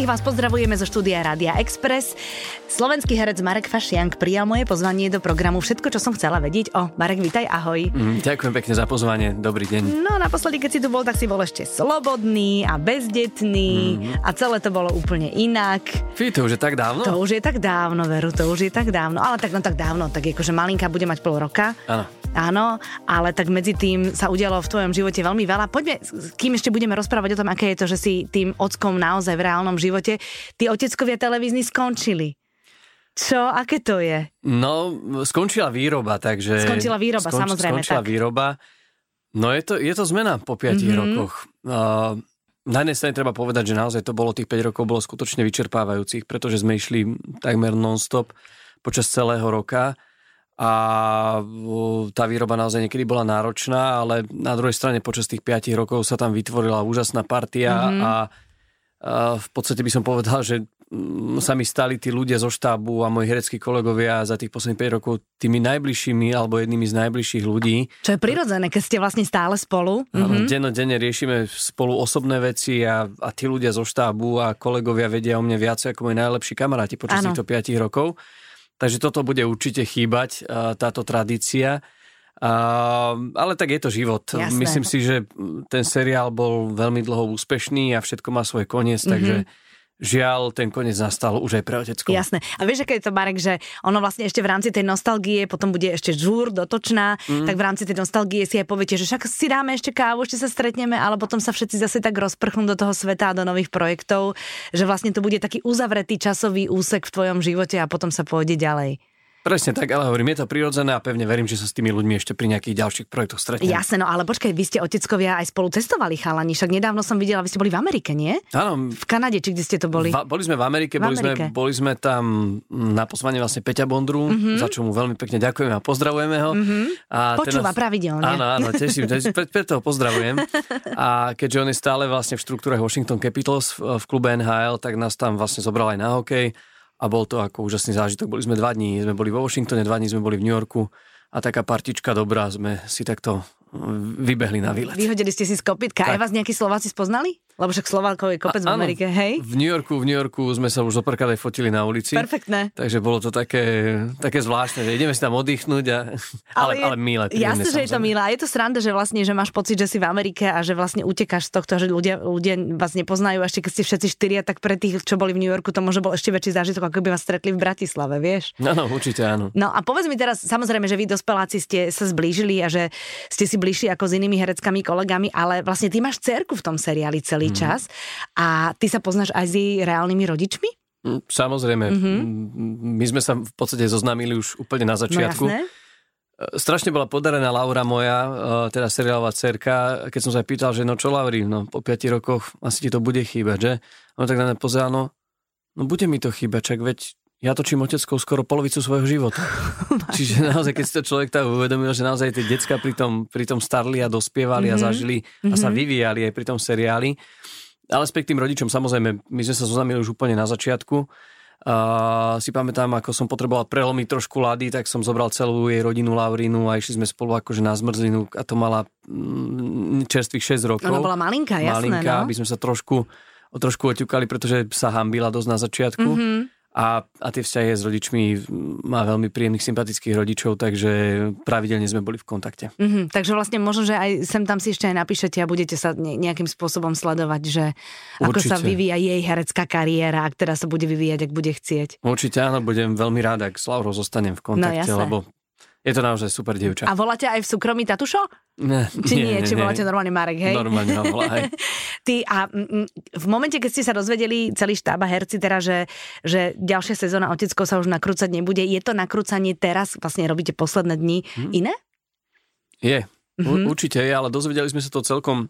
Všetkých vás pozdravujeme zo štúdia Rádia Express. Slovenský herec Marek Fašiank prijal moje pozvanie do programu Všetko, čo som chcela vedieť. O, Marek, vítaj, ahoj. Mm, ďakujem pekne za pozvanie, dobrý deň. No, naposledy, keď si tu bol, tak si bol ešte slobodný a bezdetný mm-hmm. a celé to bolo úplne inak. Fí, to už je tak dávno? To už je tak dávno, veru, to už je tak dávno. Ale tak no tak dávno, tak akože malinka bude mať pol roka. Áno. Áno, ale tak medzi tým sa udialo v tvojom živote veľmi veľa. Poďme, kým ešte budeme rozprávať o tom, aké je to, že si tým ockom naozaj v reálnom živote, tí oteckovia televízni skončili. Čo? Aké to je? No, skončila výroba, takže... Skončila výroba, skonč, samozrejme. Skončila tak. výroba. No je to, je to zmena po 5 mm-hmm. rokoch. Uh, na jednej strane treba povedať, že naozaj to bolo tých 5 rokov bolo skutočne vyčerpávajúcich, pretože sme išli takmer non-stop počas celého roka a tá výroba naozaj niekedy bola náročná, ale na druhej strane počas tých 5 rokov sa tam vytvorila úžasná partia mm-hmm. a v podstate by som povedal, že mm, sa mi stali tí ľudia zo štábu a moji hereckí kolegovia za tých posledných 5 rokov tými najbližšími alebo jednými z najbližších ľudí. Čo je prirodzené, keď ste vlastne stále spolu. Mm-hmm. Dennodenne riešime spolu osobné veci a, a tí ľudia zo štábu a kolegovia vedia o mne viac ako moji najlepší kamaráti počas ano. týchto 5 rokov. Takže toto bude určite chýbať, táto tradícia. Ale tak je to život. Jasné. Myslím si, že ten seriál bol veľmi dlho úspešný a všetko má svoj koniec, mm-hmm. takže žiaľ, ten koniec nastal už aj pre otecko. Jasné. A vieš, aké je to, Marek, že ono vlastne ešte v rámci tej nostalgie, potom bude ešte žúr, dotočná, mm. tak v rámci tej nostalgie si aj poviete, že však si dáme ešte kávu, ešte sa stretneme, ale potom sa všetci zase tak rozprchnú do toho sveta a do nových projektov, že vlastne to bude taký uzavretý časový úsek v tvojom živote a potom sa pôjde ďalej. Presne tak, ale hovorím, je to prirodzené a pevne verím, že sa s tými ľuďmi ešte pri nejakých ďalších projektoch stretneme. Jasné, no ale počkaj, vy ste oteckovia aj spolu testovali chalani, však nedávno som videla, vy ste boli v Amerike, nie? Áno. V Kanade, či kde ste to boli? Va, boli sme v Amerike, v boli, Amerike. Sme, boli sme tam na pozvanie vlastne Peťa Bondru, mm-hmm. za čo mu veľmi pekne ďakujeme a pozdravujeme ho. Mm-hmm. A Počúva teraz, pravidelne. Áno, áno, teším, teším preto ho pozdravujem. A keďže on je stále vlastne v štruktúre Washington Capitals v, v klube NHL, tak nás tam vlastne zobral aj na hokej a bol to ako úžasný zážitok. Boli sme dva dní, sme boli vo Washingtone, dva dní sme boli v New Yorku a taká partička dobrá sme si takto vybehli na výlet. Vyhodili ste si z kopitka. Tak. Aj vás nejakí Slováci spoznali? Lebo však Slovákov je kopec a, v Amerike, hej? V New Yorku, v New Yorku sme sa už zoprkrát aj fotili na ulici. Perfektné. Takže bolo to také, také zvláštne, že ideme si tam oddychnúť, a, ale, ale, je, ale milé. Jasne, že je to milé. A je to sranda, že vlastne, že máš pocit, že si v Amerike a že vlastne utekáš z tohto, že ľudia, ľudia vás nepoznajú. Ešte keď ste všetci štyria, tak pre tých, čo boli v New Yorku, to môže bol ešte väčší zážitok, ako by vás stretli v Bratislave, vieš? No, no, určite áno. No a povedz mi teraz, samozrejme, že vy dospeláci ste sa zblížili a že ste si bližší ako s inými hereckami, kolegami, ale vlastne ty máš cerku v tom seriáli celý mm. čas a ty sa poznáš aj s jej reálnymi rodičmi? Mm, samozrejme. Mm-hmm. My sme sa v podstate zoznámili už úplne na začiatku. No jasné. E, strašne bola podarená Laura moja, e, teda seriálová cerka, keď som sa pýtal, že no čo Lauri, no po 5 rokoch asi ti to bude chýbať, že? No tak na mňa pozerá, no, no bude mi to chýbať, čak veď ja točím oteckou skoro polovicu svojho života. Čiže naozaj, keď si to človek tak uvedomil, že naozaj tie decka pri tom, pri tom starli a dospievali mm-hmm. a mhm. zažili mm-hmm. a sa mhm. vyvíjali aj pri tom seriáli. Ale späť tým rodičom, samozrejme, my sme sa zoznamili už úplne na začiatku. Uh, si pamätám, ako som potreboval prelomiť trošku lady, tak som zobral celú jej rodinu Laurinu a išli sme spolu akože na zmrzlinu a to mala mm, čerstvých 6 rokov. Ona bola malinká, jasné. Malinká, no? aby sme sa trošku, trošku oťukali, pretože sa hambila dosť na začiatku. Mm-hmm a, a tie vzťahy s rodičmi má veľmi príjemných, sympatických rodičov, takže pravidelne sme boli v kontakte. Mm-hmm, takže vlastne možno, že aj sem tam si ešte aj napíšete a budete sa nejakým spôsobom sledovať, že Určite. ako sa vyvíja jej herecká kariéra, ak teda sa bude vyvíjať, ak bude chcieť. Určite áno, budem veľmi rád, ak s Laurou zostanem v kontakte, no, lebo je to naozaj super dievča. A voláte aj v súkromí Tatušo? Ne, Či nie, nie, či nie. voláte normálne Marek, hej? Normálne ho volá, hej. Ty a m, v momente, keď ste sa dozvedeli celý štáb a herci teda, že, že ďalšia sezóna Otecko sa už nakrúcať nebude, je to nakrúcanie teraz, vlastne robíte posledné dni, hmm. iné? Je, mm-hmm. určite je, ale dozvedeli sme sa to celkom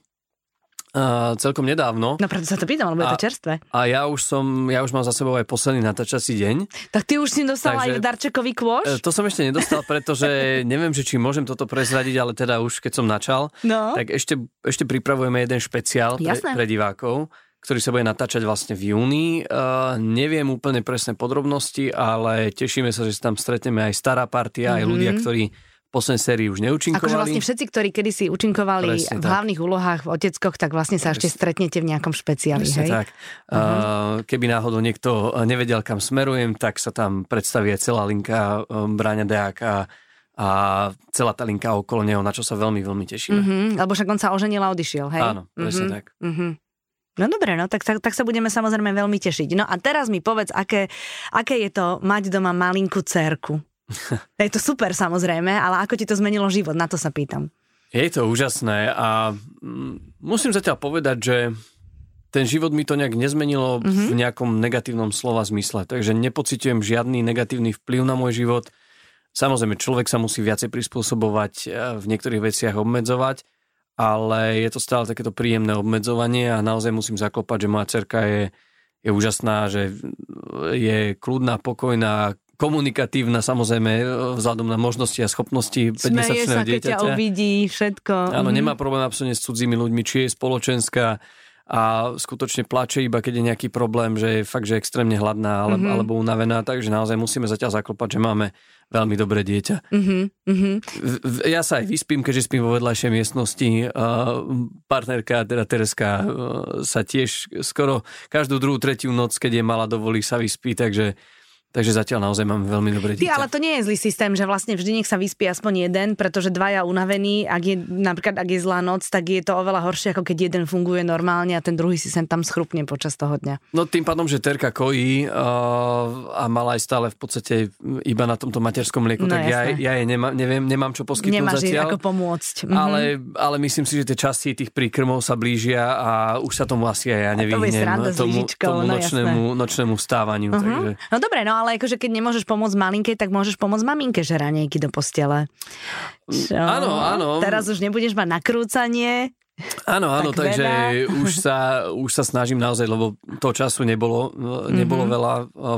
Uh, celkom nedávno. No preto sa to pýtam, lebo a, je to čerstvé. A ja už som, ja už mám za sebou aj posledný natáčací deň. Tak ty už si dostal aj darčekový kôš? E, to som ešte nedostal, pretože neviem, že či môžem toto prezradiť, ale teda už keď som načal, no. tak ešte, ešte pripravujeme jeden špeciál pre, pre divákov ktorý sa bude natáčať vlastne v júni. Uh, neviem úplne presné podrobnosti, ale tešíme sa, že sa tam stretneme aj stará partia, mm-hmm. aj ľudia, ktorí poslednej sérii už neúčinkovali. Akože vlastne všetci, ktorí kedysi účinkovali Presne v tak. hlavných úlohách v Oteckoch, tak vlastne sa Presne. ešte stretnete v nejakom špeciáli, Presne hej? tak. Uh-huh. Keby náhodou niekto nevedel, kam smerujem, tak sa tam predstavie celá linka um, Bráňa Deáka a celá tá linka okolo neho, na čo sa veľmi, veľmi tešíme. Uh-huh. Lebo však on sa oženil a odišiel, hej? Áno, presne uh-huh. tak. Uh-huh. No dobre, no tak, tak, tak sa budeme samozrejme veľmi tešiť. No a teraz mi povedz, aké, aké je to mať doma malinkú cerku. Je to super samozrejme, ale ako ti to zmenilo život, na to sa pýtam. Je to úžasné a mm, musím zatiaľ povedať, že ten život mi to nejak nezmenilo mm-hmm. v nejakom negatívnom slova zmysle, takže nepocitujem žiadny negatívny vplyv na môj život. Samozrejme, človek sa musí viacej prispôsobovať, v niektorých veciach obmedzovať, ale je to stále takéto príjemné obmedzovanie a naozaj musím zaklopať, že moja cerka je, je úžasná, že je kľudná, pokojná, komunikatívna, samozrejme, vzhľadom na možnosti a schopnosti 5-mesačného dieťaťa. Smeje sa, uvidí, všetko. Áno, mm-hmm. nemá problém absolútne s cudzími ľuďmi, či je spoločenská a skutočne plače iba keď je nejaký problém, že je fakt, že je extrémne hladná ale, mm-hmm. alebo unavená, takže naozaj musíme zatiaľ zaklopať, že máme veľmi dobré dieťa. Mm-hmm. Ja sa aj vyspím, keďže spím vo vedľajšej miestnosti. Partnerka, teda Tereska, sa tiež skoro každú druhú, tretiu noc, keď je mala dovolí, sa vyspí, takže Takže zatiaľ naozaj mám veľmi dobré dieťa. Ty, ale to nie je zlý systém, že vlastne vždy nech sa vyspí aspoň jeden, pretože dvaja unavení, ak je napríklad ak je zlá noc, tak je to oveľa horšie, ako keď jeden funguje normálne a ten druhý si sem tam schrupne počas toho dňa. No tým pádom, že Terka kojí uh, a mala aj stále v podstate iba na tomto materskom mlieku, no, tak ja, ja jej nemá, neviem, nemám čo poskytnúť Nemáš zatiaľ. ako pomôcť. Mhm. Ale, ale myslím si, že tie časti tých príkrmov sa blížia a už sa tomu asi aj ja nevyhnem tomu, tomu no, nočnému, nočnému vstávaniu. Uh-huh. Takže... No dobre, no ale akože keď nemôžeš pomôcť malinke, tak môžeš pomôcť maminke, že ranejky do postele. Čo? Áno, áno. Teraz už nebudeš mať nakrúcanie, Áno, áno, tak takže už sa, už sa snažím naozaj, lebo to času nebolo, nebolo mm-hmm. veľa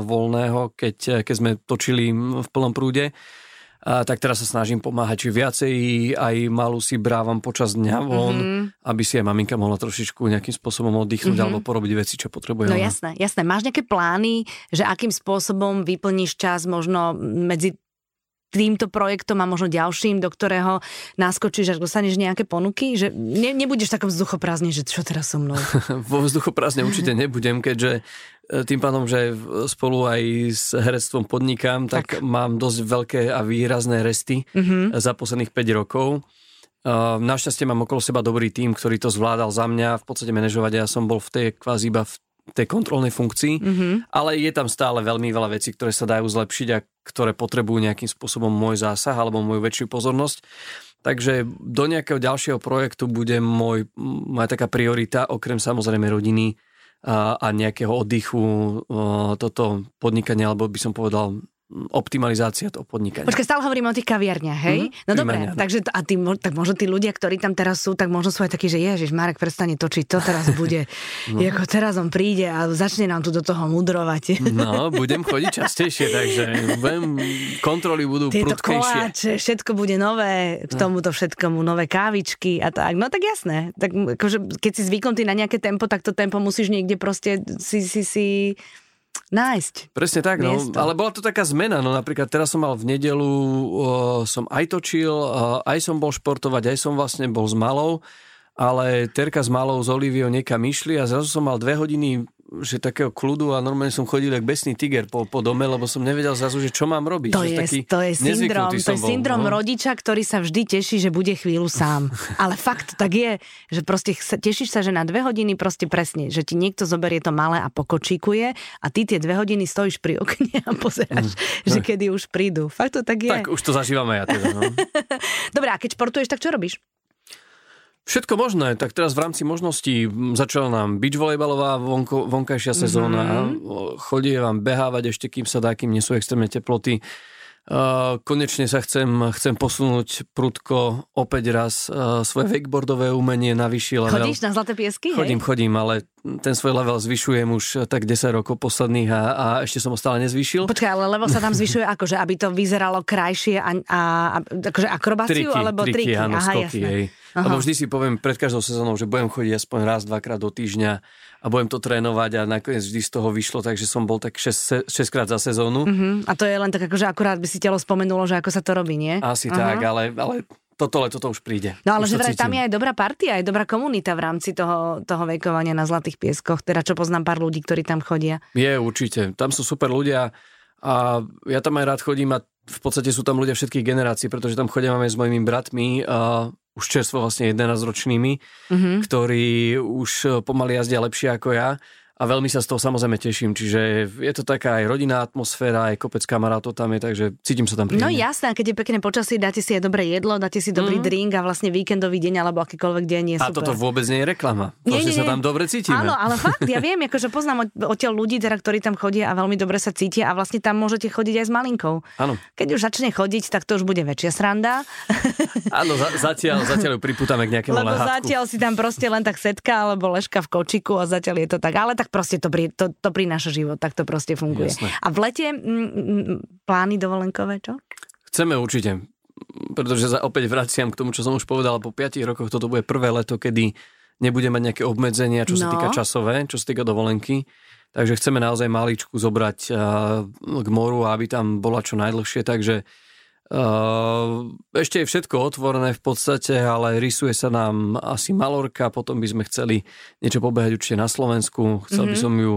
voľného, keď, keď sme točili v plnom prúde. A tak teraz sa snažím pomáhať, či viacej aj malú si brávam počas dňa von, mm-hmm. aby si aj maminka mohla trošičku nejakým spôsobom oddychnúť mm-hmm. alebo porobiť veci, čo potrebuje. No jasné, jasné. Máš nejaké plány, že akým spôsobom vyplníš čas možno medzi týmto projektom a možno ďalším, do ktorého naskočíš, až dostaneš nejaké ponuky? Že ne, nebudeš takom vzduchoprázdne, že čo teraz so mnou? Vo vzduchoprázdne určite nebudem, keďže tým pádom, že spolu aj s herectvom podnikám, tak, tak mám dosť veľké a výrazné resty mm-hmm. za posledných 5 rokov. E, našťastie mám okolo seba dobrý tým, ktorý to zvládal za mňa v podstate manažovať. Ja som bol v tej kvázi iba v tej kontrolnej funkcii, mm-hmm. ale je tam stále veľmi veľa vecí, ktoré sa dajú zlepšiť a ktoré potrebujú nejakým spôsobom môj zásah alebo moju väčšiu pozornosť. Takže do nejakého ďalšieho projektu bude môj, moja taká priorita, okrem samozrejme rodiny a, a nejakého oddychu, toto podnikanie, alebo by som povedal optimalizácia toho podnikania. Počkaj, stále hovoríme o tých kaviarniach, hej? Mm-hmm. No dobre, takže a tí, tak možno tí ľudia, ktorí tam teraz sú, tak možno sú aj takí, že ježiš, Marek prestane točiť, to teraz bude, no. ako teraz on príde a začne nám tu do toho mudrovať. No, budem chodiť častejšie, takže budem, kontroly budú Tieto prudkejšie. koláče, všetko bude nové, k no. tomuto všetkomu, nové kávičky a tak. No tak jasné, tak akože, keď si zvyknutý na nejaké tempo, tak to tempo musíš niekde proste si, si, si nájsť. Presne tak, no. ale bola to taká zmena, no napríklad teraz som mal v nedelu, o, som aj točil, o, aj som bol športovať, aj som vlastne bol s malou, ale Terka s malou s Oliviou niekam išli a zrazu som mal dve hodiny že takého kľudu a normálne som chodil ako besný tiger po, po dome, lebo som nevedel zrazu, že čo mám robiť. To, je, taký to je syndrom, to je syndrom no? rodiča, ktorý sa vždy teší, že bude chvíľu sám. Ale fakt tak je, že proste tešíš sa, že na dve hodiny proste presne, že ti niekto zoberie to malé a pokočíkuje a ty tie dve hodiny stojíš pri okne a pozeráš, mm. že kedy už prídu. Fakt to tak je. Tak už to zažívame ja teda. No. Dobre, a keď športuješ, tak čo robíš? Všetko možné, tak teraz v rámci možností začala nám beach volejbalová vonko, vonkajšia sezóna, mm-hmm. chodí vám behávať ešte, kým sa dá, kým nie sú extrémne teploty. Uh, konečne sa chcem, chcem posunúť prudko opäť raz uh, svoje wakeboardové umenie na vyšší level. Chodíš na Zlaté piesky? Chodím, hej? chodím, ale ten svoj level zvyšujem už tak 10 rokov posledných a, a ešte som ho stále nezvyšil. Počkaj, ale level sa tam zvyšuje ako, že aby to vyzeralo krajšie a, a, a akože akrobáciu triky, alebo triky? triky? Áno, Aha, skoky, jasné. hej. Lebo vždy si poviem pred každou sezónou, že budem chodiť aspoň raz, dvakrát do týždňa a budem to trénovať a nakoniec vždy z toho vyšlo, takže som bol tak 6, 6 krát za sezónu. Uh-huh. A to je len tak, akože akurát by si telo spomenulo, že ako sa to robí, nie? Asi Aha. tak, ale, ale toto leto to už príde. No ale už že vraj tam je aj dobrá partia, aj dobrá komunita v rámci toho, toho vekovania na Zlatých pieskoch, teda čo poznám pár ľudí, ktorí tam chodia. Je, určite. Tam sú super ľudia a ja tam aj rád chodím a v podstate sú tam ľudia všetkých generácií, pretože tam chodíme s mojimi bratmi, a už čerstvo vlastne 11-ročnými, Uh-huh. ktorí už pomaly jazdia lepšie ako ja a veľmi sa z toho samozrejme teším. Čiže je to taká aj rodinná atmosféra, aj kopec kamarátov tam je, takže cítim sa tam No príjemne. jasné, a keď je pekné počasie, dáte si aj dobré jedlo, dáte si dobrý Mhm. drink a vlastne víkendový deň alebo akýkoľvek deň je a super. toto vôbec nie je reklama. Nie, Proste nie, sa nie. tam dobre cítime. Áno, ale fakt, ja viem, akože poznám od- odtiaľ ľudí, teda, ktorí tam chodia a veľmi dobre sa cítia a vlastne tam môžete chodiť aj s malinkou. Áno, Keď už začne chodiť, tak to už bude väčšia sranda, áno za, zatiaľ, zatiaľ ju pripútame k nejakému lebo lehátku. zatiaľ si tam proste len tak setka alebo ležka v kočiku a zatiaľ je to tak. Ale tak proste to, pri, to, to prináša život, tak to proste funguje. Jasné. A v lete mm, mm, plány dovolenkové, čo? Chceme určite, pretože sa opäť vraciam k tomu, čo som už povedal, po 5 rokoch toto bude prvé leto, kedy nebude mať nejaké obmedzenia, čo sa No. týka časové, čo sa týka dovolenky. Takže chceme naozaj maličku zobrať k moru, aby tam bola čo najdlhšie, takže ešte je všetko otvorené v podstate, ale rysuje sa nám asi Malorka, potom by sme chceli niečo pobehať určite na Slovensku. Chcel by Mhm. som ju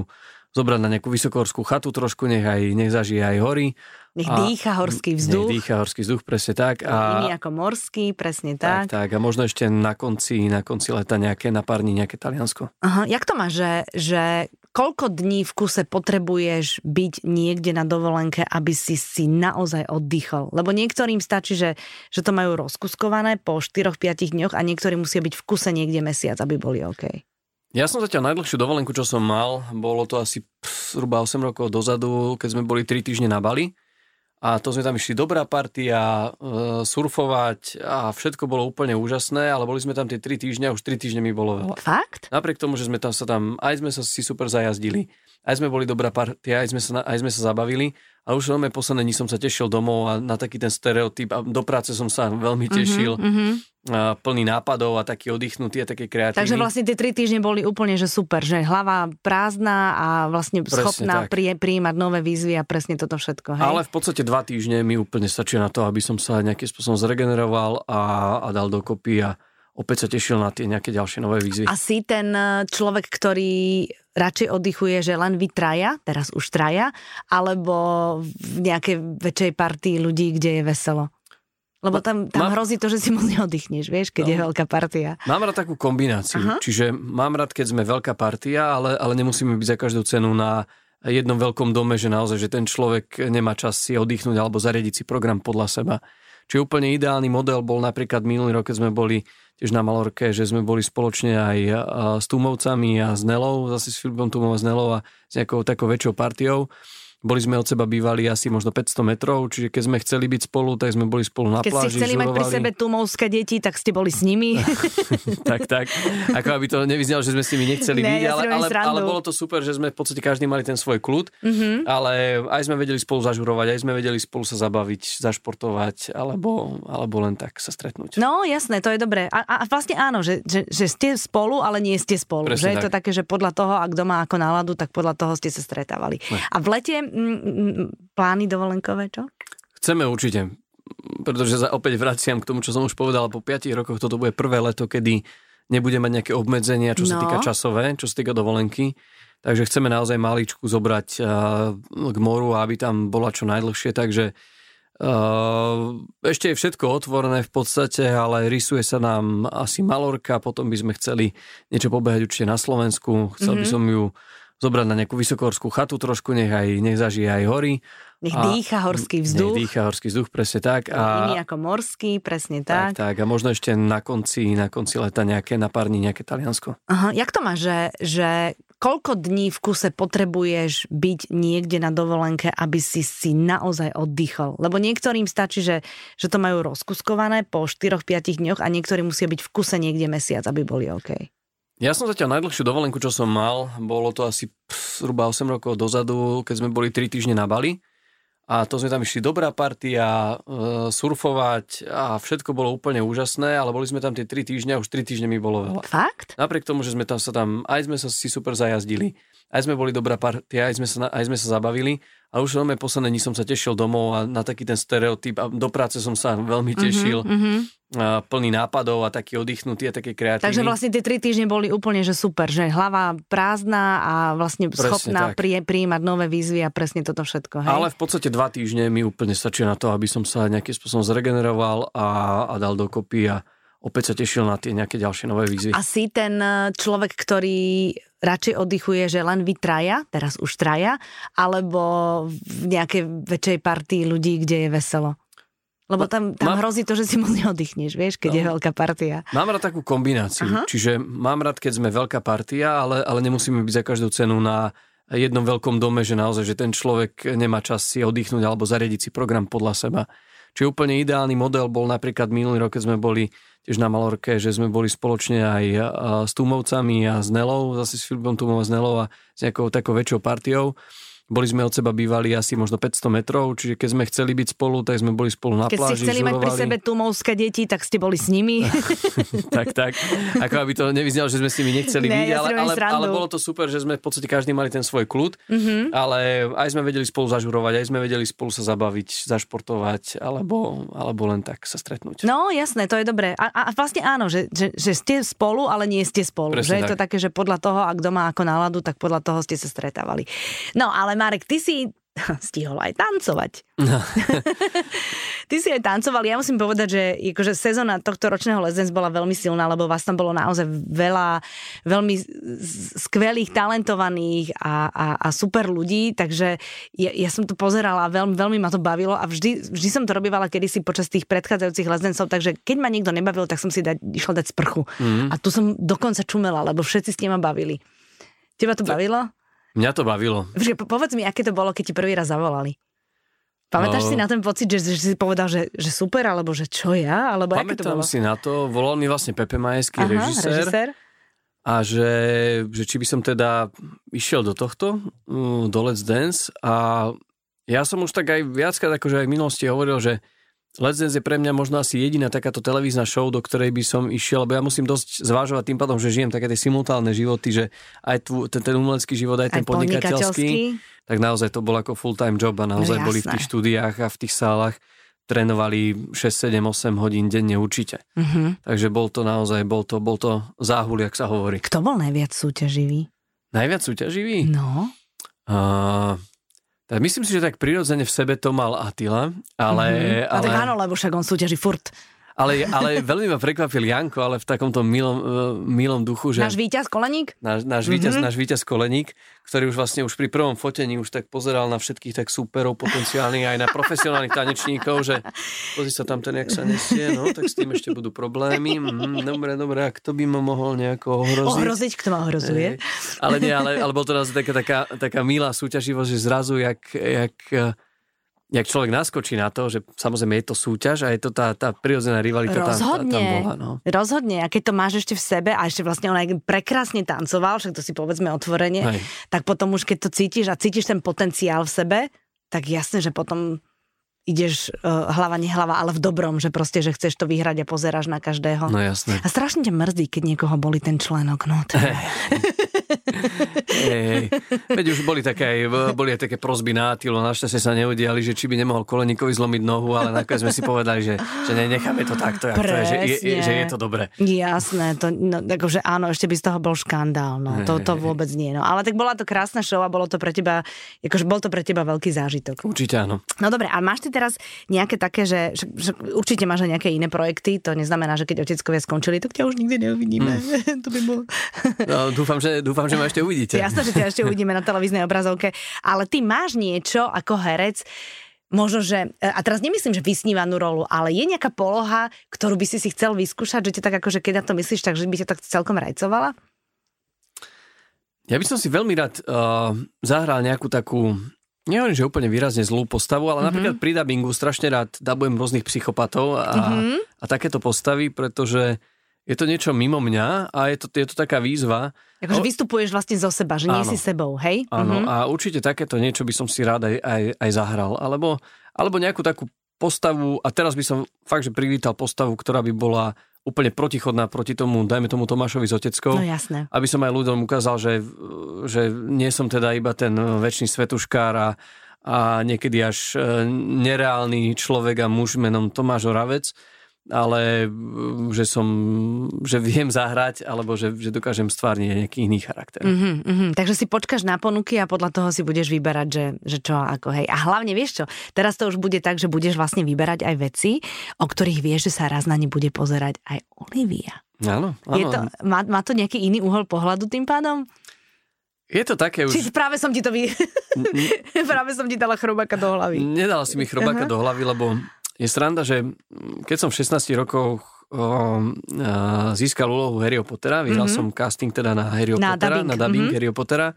zobrať na nejakú vysokorskú chatu trošku, nech, aj, nech zažije aj hory. Nech A- dýcha horský vzduch. Nech dýcha horský vzduch, presne tak. Iný A, ako morský, presne tak, tak. tak. A možno ešte na konci, na konci leta nejaké na pár dní, nejaké Taliansko. Aha, jak to máš, že, že koľko dní v kuse potrebuješ byť niekde na dovolenke, aby si si naozaj oddychol? Lebo niektorým stačí, že, že to majú rozkuskované po 4-5 dňoch a niektorí musia byť v kuse niekde mesiac, aby boli OK. Ja som zatiaľ najdlhšiu dovolenku, čo som mal, bolo to asi zhruba 8 rokov dozadu, keď sme boli 3 týždne na Bali. A to sme tam išli dobrá partia, e, surfovať a všetko bolo úplne úžasné, ale boli sme tam tie 3 týždne a už 3 týždne mi bolo veľa. Fakt? Napriek tomu, že sme tam sa tam, aj sme sa si super zajazdili, aj sme boli dobrá partia, aj sme sa, aj sme sa zabavili, ale už veľmi posledné dní som sa tešil domov a na taký ten stereotyp a do práce som sa veľmi tešil, Mhm. a plný nápadov a taký oddychnutý a taký kreatívny. Takže vlastne tie tri týždne boli úplne že super, že hlava prázdna a vlastne Presne schopná tak. prie, prijímať nové výzvy a presne toto všetko. Hej? Ale v podstate dva týždne mi úplne stačí na to, aby som sa nejakým spôsobom zregeneroval a, a dal dokopy a opäť sa tešil na tie nejaké ďalšie nové výzvy. A si ten eh, človek, ktorý radšej oddychuje, že len vy traja, teraz už traja, alebo v nejakej väčšej partii ľudí, kde je veselo? Lebo tam, tam Mám- hrozí to, že si moc neoddychneš, vieš, keď No. je veľká partia. Mám rád takú kombináciu, Aha. čiže mám rád, keď sme veľká partia, ale, ale nemusíme byť za každú cenu na jednom veľkom dome, že naozaj, že ten človek nemá čas si oddychnúť alebo zariadiť si program podľa seba. Čiže úplne ideálny model bol napríklad minulý rok, keď sme boli tiež na Malorke, že sme boli spoločne aj s Tumovcami a s Nelou, zase s Filipom Tumov a s Nelou a s nejakou takou väčšou partiou. Boli sme od seba bývali asi možno 500 metrov, čiže keď sme chceli byť spolu, tak sme boli spolu na Keď pláži, ste chceli mať pri žurovali. sebe tumovské deti, tak ste boli s nimi. tak, tak. Ako aby to nevyznalo, že sme s nimi nechceli Ne, byť, ja ale, ale, ale bolo to super, že sme v podstate každý mali ten svoj kľud, Mhm. ale aj sme vedeli spolu zažurovať, aj sme vedeli spolu sa zabaviť, zašportovať, alebo, alebo len tak sa stretnúť. No jasné, to je dobré. A, a vlastne áno, že, že, že ste spolu, ale nie ste spolu. Presne že je to tak. také, že podľa toho, ak doma ako náladu, tak podľa toho ste sa stretávali. Ne. A v lete plány dovolenkové, čo? Chceme určite, pretože sa opäť vraciam k tomu, čo som už povedal, po 5 rokoch toto bude prvé leto, kedy nebude mať nejaké obmedzenia, čo sa No. týka časové, čo sa týka dovolenky. Takže chceme naozaj maličku zobrať a, k moru, aby tam bola čo najdlhšie, takže Uh, ešte je všetko otvorené v podstate, ale rysuje sa nám asi Malorka, potom by sme chceli niečo pobehať určite na Slovensku. Chcel by Mhm. som ju zobrať na nejakú vysokorskú chatu trošku, nech, aj, nech zažije aj hory. Nech A- dýcha horský Nech vzduch. dýcha horský vzduch, presne tak. Iný A, ako morský, presne tak, tak. tak. A možno ešte na konci, na konci leta nejaké na pár dní nejaké Taliansko. Aha, jak to máš, že, že koľko dní v kuse potrebuješ byť niekde na dovolenke, aby si si naozaj oddychol? Lebo niektorým stačí, že, že to majú rozkuskované po 4-5 dňoch a niektorí musia byť v kuse niekde mesiac, aby boli OK. Ja som zatiaľ najdlhšiu dovolenku, čo som mal, bolo to asi zhruba 8 rokov dozadu, keď sme boli 3 týždne na Bali. A to sme tam išli dobrá partia, e, surfovať a všetko bolo úplne úžasné, ale boli sme tam tie 3 týždne a už 3 týždne mi bolo veľa. Fakt? Napriek tomu, že sme tam sa tam, aj sme sa si super zajazdili, aj sme boli dobrá partia, aj sme sa, aj sme sa zabavili, a už veľmi posledné dní som sa tešil domov a na taký ten stereotyp a do práce som sa veľmi mhm, tešil. Mm-hmm. A plný nápadov a taký oddychnutý a taký kreatívny. Takže vlastne tie tri týždne boli úplne že super, že hlava prázdna a vlastne presne schopná pri, prijímať nové výzvy a presne toto všetko. Hej? Ale v podstate dva týždne mi úplne stačí na to, aby som sa nejakým spôsobom zregeneroval a, a dal dokopy a opäť sa tešil na tie nejaké ďalšie nové výzvy. A si ten človek, ktorý radšej oddychuje, že len vy traja, teraz už traja, alebo v nejakej väčšej partii ľudí, kde je veselo? Lebo tam, tam mám, hrozí to, že si moc neoddychneš, vieš, keď no, je veľká partia. Mám rád takú kombináciu. Aha. Čiže mám rád, keď sme veľká partia, ale, ale nemusíme byť za každú cenu na jednom veľkom dome, že naozaj, že ten človek nemá čas si oddychnúť alebo zariadiť si program podľa seba. Čiže úplne ideálny model bol napríklad minulý rok, keď sme boli tiež na Malorke, že sme boli spoločne aj s Tumovcami a s Nelou, zase s Filipom Tumov a s Nelou a s nejakou takou väčšou partiou. Boli sme od seba bývali asi možno 500 metrov, čiže keď sme chceli byť spolu, tak sme boli spolu na keď pláži. Keď ste chceli žurovali. mať pri sebe tumovské deti, tak ste boli s nimi. tak, tak. Ako aby to nevyznelo, že sme s nimi nechceli byť, ja ale, ale, ale, bolo to super, že sme v podstate každý mali ten svoj kľud, mm-hmm. ale aj sme vedeli spolu zažurovať, aj sme vedeli spolu sa zabaviť, zašportovať, alebo, alebo len tak sa stretnúť. No jasné, to je dobré. A, a vlastne áno, že, že, že ste spolu, ale nie ste spolu. Presne že tak. je to také, že podľa toho, ak doma ako náladu, tak podľa toho ste sa stretávali. No ale Marek, ty si stihol aj tancovať. No. Ty si aj tancoval. Ja musím povedať, že akože sezóna tohto ročného Let's bola veľmi silná, lebo vás tam bolo naozaj veľa veľmi skvelých, talentovaných a, a, a super ľudí, takže ja, ja som to pozerala a veľmi, veľmi ma to bavilo a vždy, vždy som to robievala kedysi počas tých predchádzajúcich Let's takže keď ma niekto nebavil, tak som si dať, išla dať sprchu. Mm. A tu som dokonca čumela, lebo všetci s ma bavili. Teba to bavilo? Mňa to bavilo. Počkej, povedz mi, aké to bolo, keď ti prvý raz zavolali. Pamätáš no, si na ten pocit, že, že si povedal, že, že super, alebo že čo ja? Alebo pamätám to bolo? si na to, volal mi vlastne Pepe Majeský, Aha, režisér, režisér. A že, že či by som teda išiel do tohto, mm, do Let's Dance. A ja som už tak aj viackrát akože aj v minulosti hovoril, že Let's Dance je pre mňa možno asi jediná takáto televízna show, do ktorej by som išiel, lebo ja musím dosť zvážovať tým pádom, že žijem také tie simultálne životy, že aj tu, ten, ten umelecký život, aj ten aj podnikateľský, tak naozaj to bol ako full-time job a naozaj no, boli v tých štúdiách a v tých sálach trénovali 6, 7, 8 hodín denne určite. Mm-hmm. Takže bol to naozaj, bol to, bol to záhul, jak sa hovorí. Kto bol najviac súťaživý? Najviac súťaživý? No. Uh, tak myslím si, že tak prirodzene v sebe to mal Attila, ale... Mm-hmm. ale... A tak áno, lebo však on súťaží furt. Ale, ale veľmi ma prekvapil Janko, ale v takomto milom, e, milom duchu, že... Náš víťaz Koleník? Náš, náš, mm-hmm. víťaz, náš víťaz Koleník, ktorý už vlastne už pri prvom fotení už tak pozeral na všetkých tak súperov potenciálnych, aj na profesionálnych tanečníkov, že pozri sa tam ten, jak sa nesie, no, tak s tým ešte budú problémy. Mm, dobre, dobre, a kto by ma mohol nejako ohroziť? Ohroziť, kto ma ohrozuje. E, ale nie, ale, ale bol to naozaj taká, taká, taká milá súťaživosť, že zrazu, jak, jak jak človek naskočí na to, že samozrejme je to súťaž a je to tá, tá prirodzená rivalita Rozhodne. tam, tam bola. No. Rozhodne. A keď to máš ešte v sebe a ešte vlastne on aj prekrásne tancoval, však to si povedzme otvorene, Hej. tak potom už keď to cítiš a cítiš ten potenciál v sebe, tak jasne, že potom ideš uh, hlava, nehlava, ale v dobrom, že proste, že chceš to vyhrať a pozeráš na každého. No jasné. A strašne ťa mrzí, keď niekoho boli ten členok. No, teda. hey, Veď už boli také, boli aj také prozby na Atilu, našťastie sa neudiali, že či by nemohol Koleníkovi zlomiť nohu, ale nakoniec sme si povedali, že, že necháme to takto, jak to je, že, je, že je to dobré. Jasné, to, no, akože áno, ešte by z toho bol škandál, no, to, to vôbec nie. No. Ale tak bola to krásna show a bolo to pre teba, akože bol to pre teba veľký zážitok. Určite áno. No dobre, a máš ty teraz nejaké také, že, že, že určite máš aj nejaké iné projekty, to neznamená, že keď oteckovia skončili, tak ťa už nikdy neuvidíme. Mm. to by bolo... no, dúfam, že, dúfam, že ma ešte uvidíte. Jasné, že ťa ešte uvidíme na televíznej obrazovke, ale ty máš niečo ako herec, možno, že, a teraz nemyslím, že vysnívanú rolu, ale je nejaká poloha, ktorú by si si chcel vyskúšať, že ťa tak akože keď na to myslíš, tak že by ťa tak celkom rajcovala? Ja by som si veľmi rád uh, zahral nejakú takú Nehovorím, že úplne výrazne zlú postavu, ale mm-hmm. napríklad pri dubbingu strašne rád dabujem rôznych psychopatov a, mm-hmm. a takéto postavy, pretože je to niečo mimo mňa a je to, je to taká výzva. Akože vystupuješ vlastne zo seba, že nie áno, si sebou, hej? Áno, mm-hmm. a určite takéto niečo by som si rád aj, aj, aj zahral. Alebo, alebo nejakú takú postavu, a teraz by som fakt, že privítal postavu, ktorá by bola úplne protichodná proti tomu, dajme tomu Tomášovi z Oteckou. No jasné. Aby som aj ľuďom ukázal, že, že nie som teda iba ten väčší svetuškár a, a niekedy až e, nereálny človek a muž menom Tomáš Oravec, ale mm, že som, že viem zahrať, alebo že, že dokážem stvárniť nejaký iný charakter. Mm-hmm, mm-hmm. Takže si počkáš na ponuky a podľa toho si budeš vyberať, že, že čo ako hej. A hlavne vieš čo, teraz to už bude tak, že budeš vlastne vyberať aj veci, o ktorých vieš, že sa raz na ne bude pozerať aj Olivia. Áno, áno. Je to, má, má to nejaký iný uhol pohľadu tým pádom? Je to také už... Či práve som ti to vy... práve som ti dala chrobáka do hlavy. Nedala si mi chrobáka uh-huh. do hlavy, lebo je sranda, že keď som v 16 rokoch o, získal úlohu Harryho Pottera, vyhral mm-hmm. som casting teda na Harryho na Pottera, dubbing. na dubbing mm-hmm. Harryho Pottera,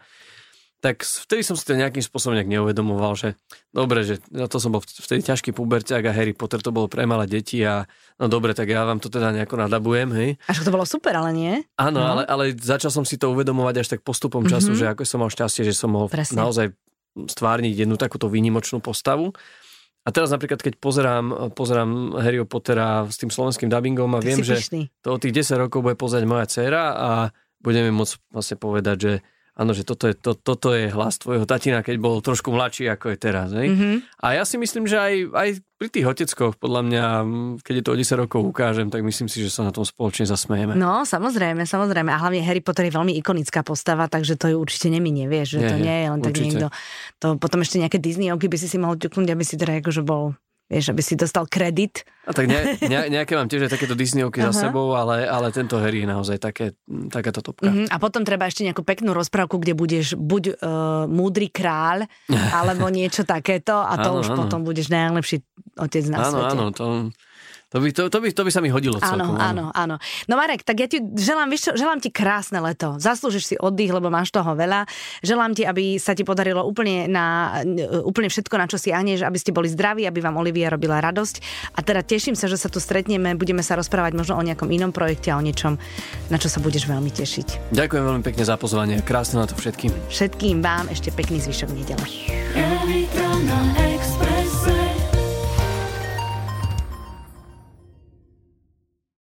tak vtedy som si to nejakým spôsobom nejak neuvedomoval, že dobre, že ja to som bol vtedy ťažký puberťák a Harry Potter to bolo pre malé deti a no dobre, tak ja vám to teda nejako nadabujem, hej. Až to bolo super, ale nie? Áno, no. ale, ale začal som si to uvedomovať až tak postupom času, mm-hmm. že ako som mal šťastie, že som mohol Presne. naozaj stvárniť jednu takúto výnimočnú postavu. A teraz napríklad, keď pozerám, pozerám Harryho Pottera s tým slovenským dubbingom a Ty viem, že to o tých 10 rokov bude pozrieť moja dcéra a budeme môcť vlastne povedať, že áno, že toto je, to, toto je hlas tvojho tatina, keď bol trošku mladší, ako je teraz. Hej? Mm-hmm. A ja si myslím, že aj, aj pri tých oteckoch, podľa mňa, keď je to o 10 rokov ukážem, tak myslím si, že sa na tom spoločne zasmejeme. No, samozrejme, samozrejme. A hlavne Harry Potter je veľmi ikonická postava, takže to ju určite neminie, vieš, že nie, to nie je len tak niekto. To potom ešte nejaké Disney by si si mohol ťuknúť, aby si teda akože bol vieš, aby si dostal kredit. A tak ne, ne, nejaké mám tiež aj takéto Disneyovky uh-huh. za sebou, ale, ale tento Harry je naozaj také, takáto topka. Uh-huh. A potom treba ešte nejakú peknú rozprávku, kde budeš buď uh, múdry kráľ, alebo niečo takéto a to áno, už áno. potom budeš najlepší otec na áno, svete. Áno, to, to by, to, to, by, to by sa mi hodilo celkom. Áno, áno, áno. No Marek, tak ja ti želám, vieš čo, želám ti krásne leto. Zaslúžiš si oddych, lebo máš toho veľa. Želám ti, aby sa ti podarilo úplne, na, úplne všetko, na čo si ahneš, aby ste boli zdraví, aby vám Olivia robila radosť. A teda teším sa, že sa tu stretneme, budeme sa rozprávať možno o nejakom inom projekte a o niečom, na čo sa budeš veľmi tešiť. Ďakujem veľmi pekne za pozvanie. Krásne na to všetkým. Všetkým vám ešte pekný zvyšok nedele.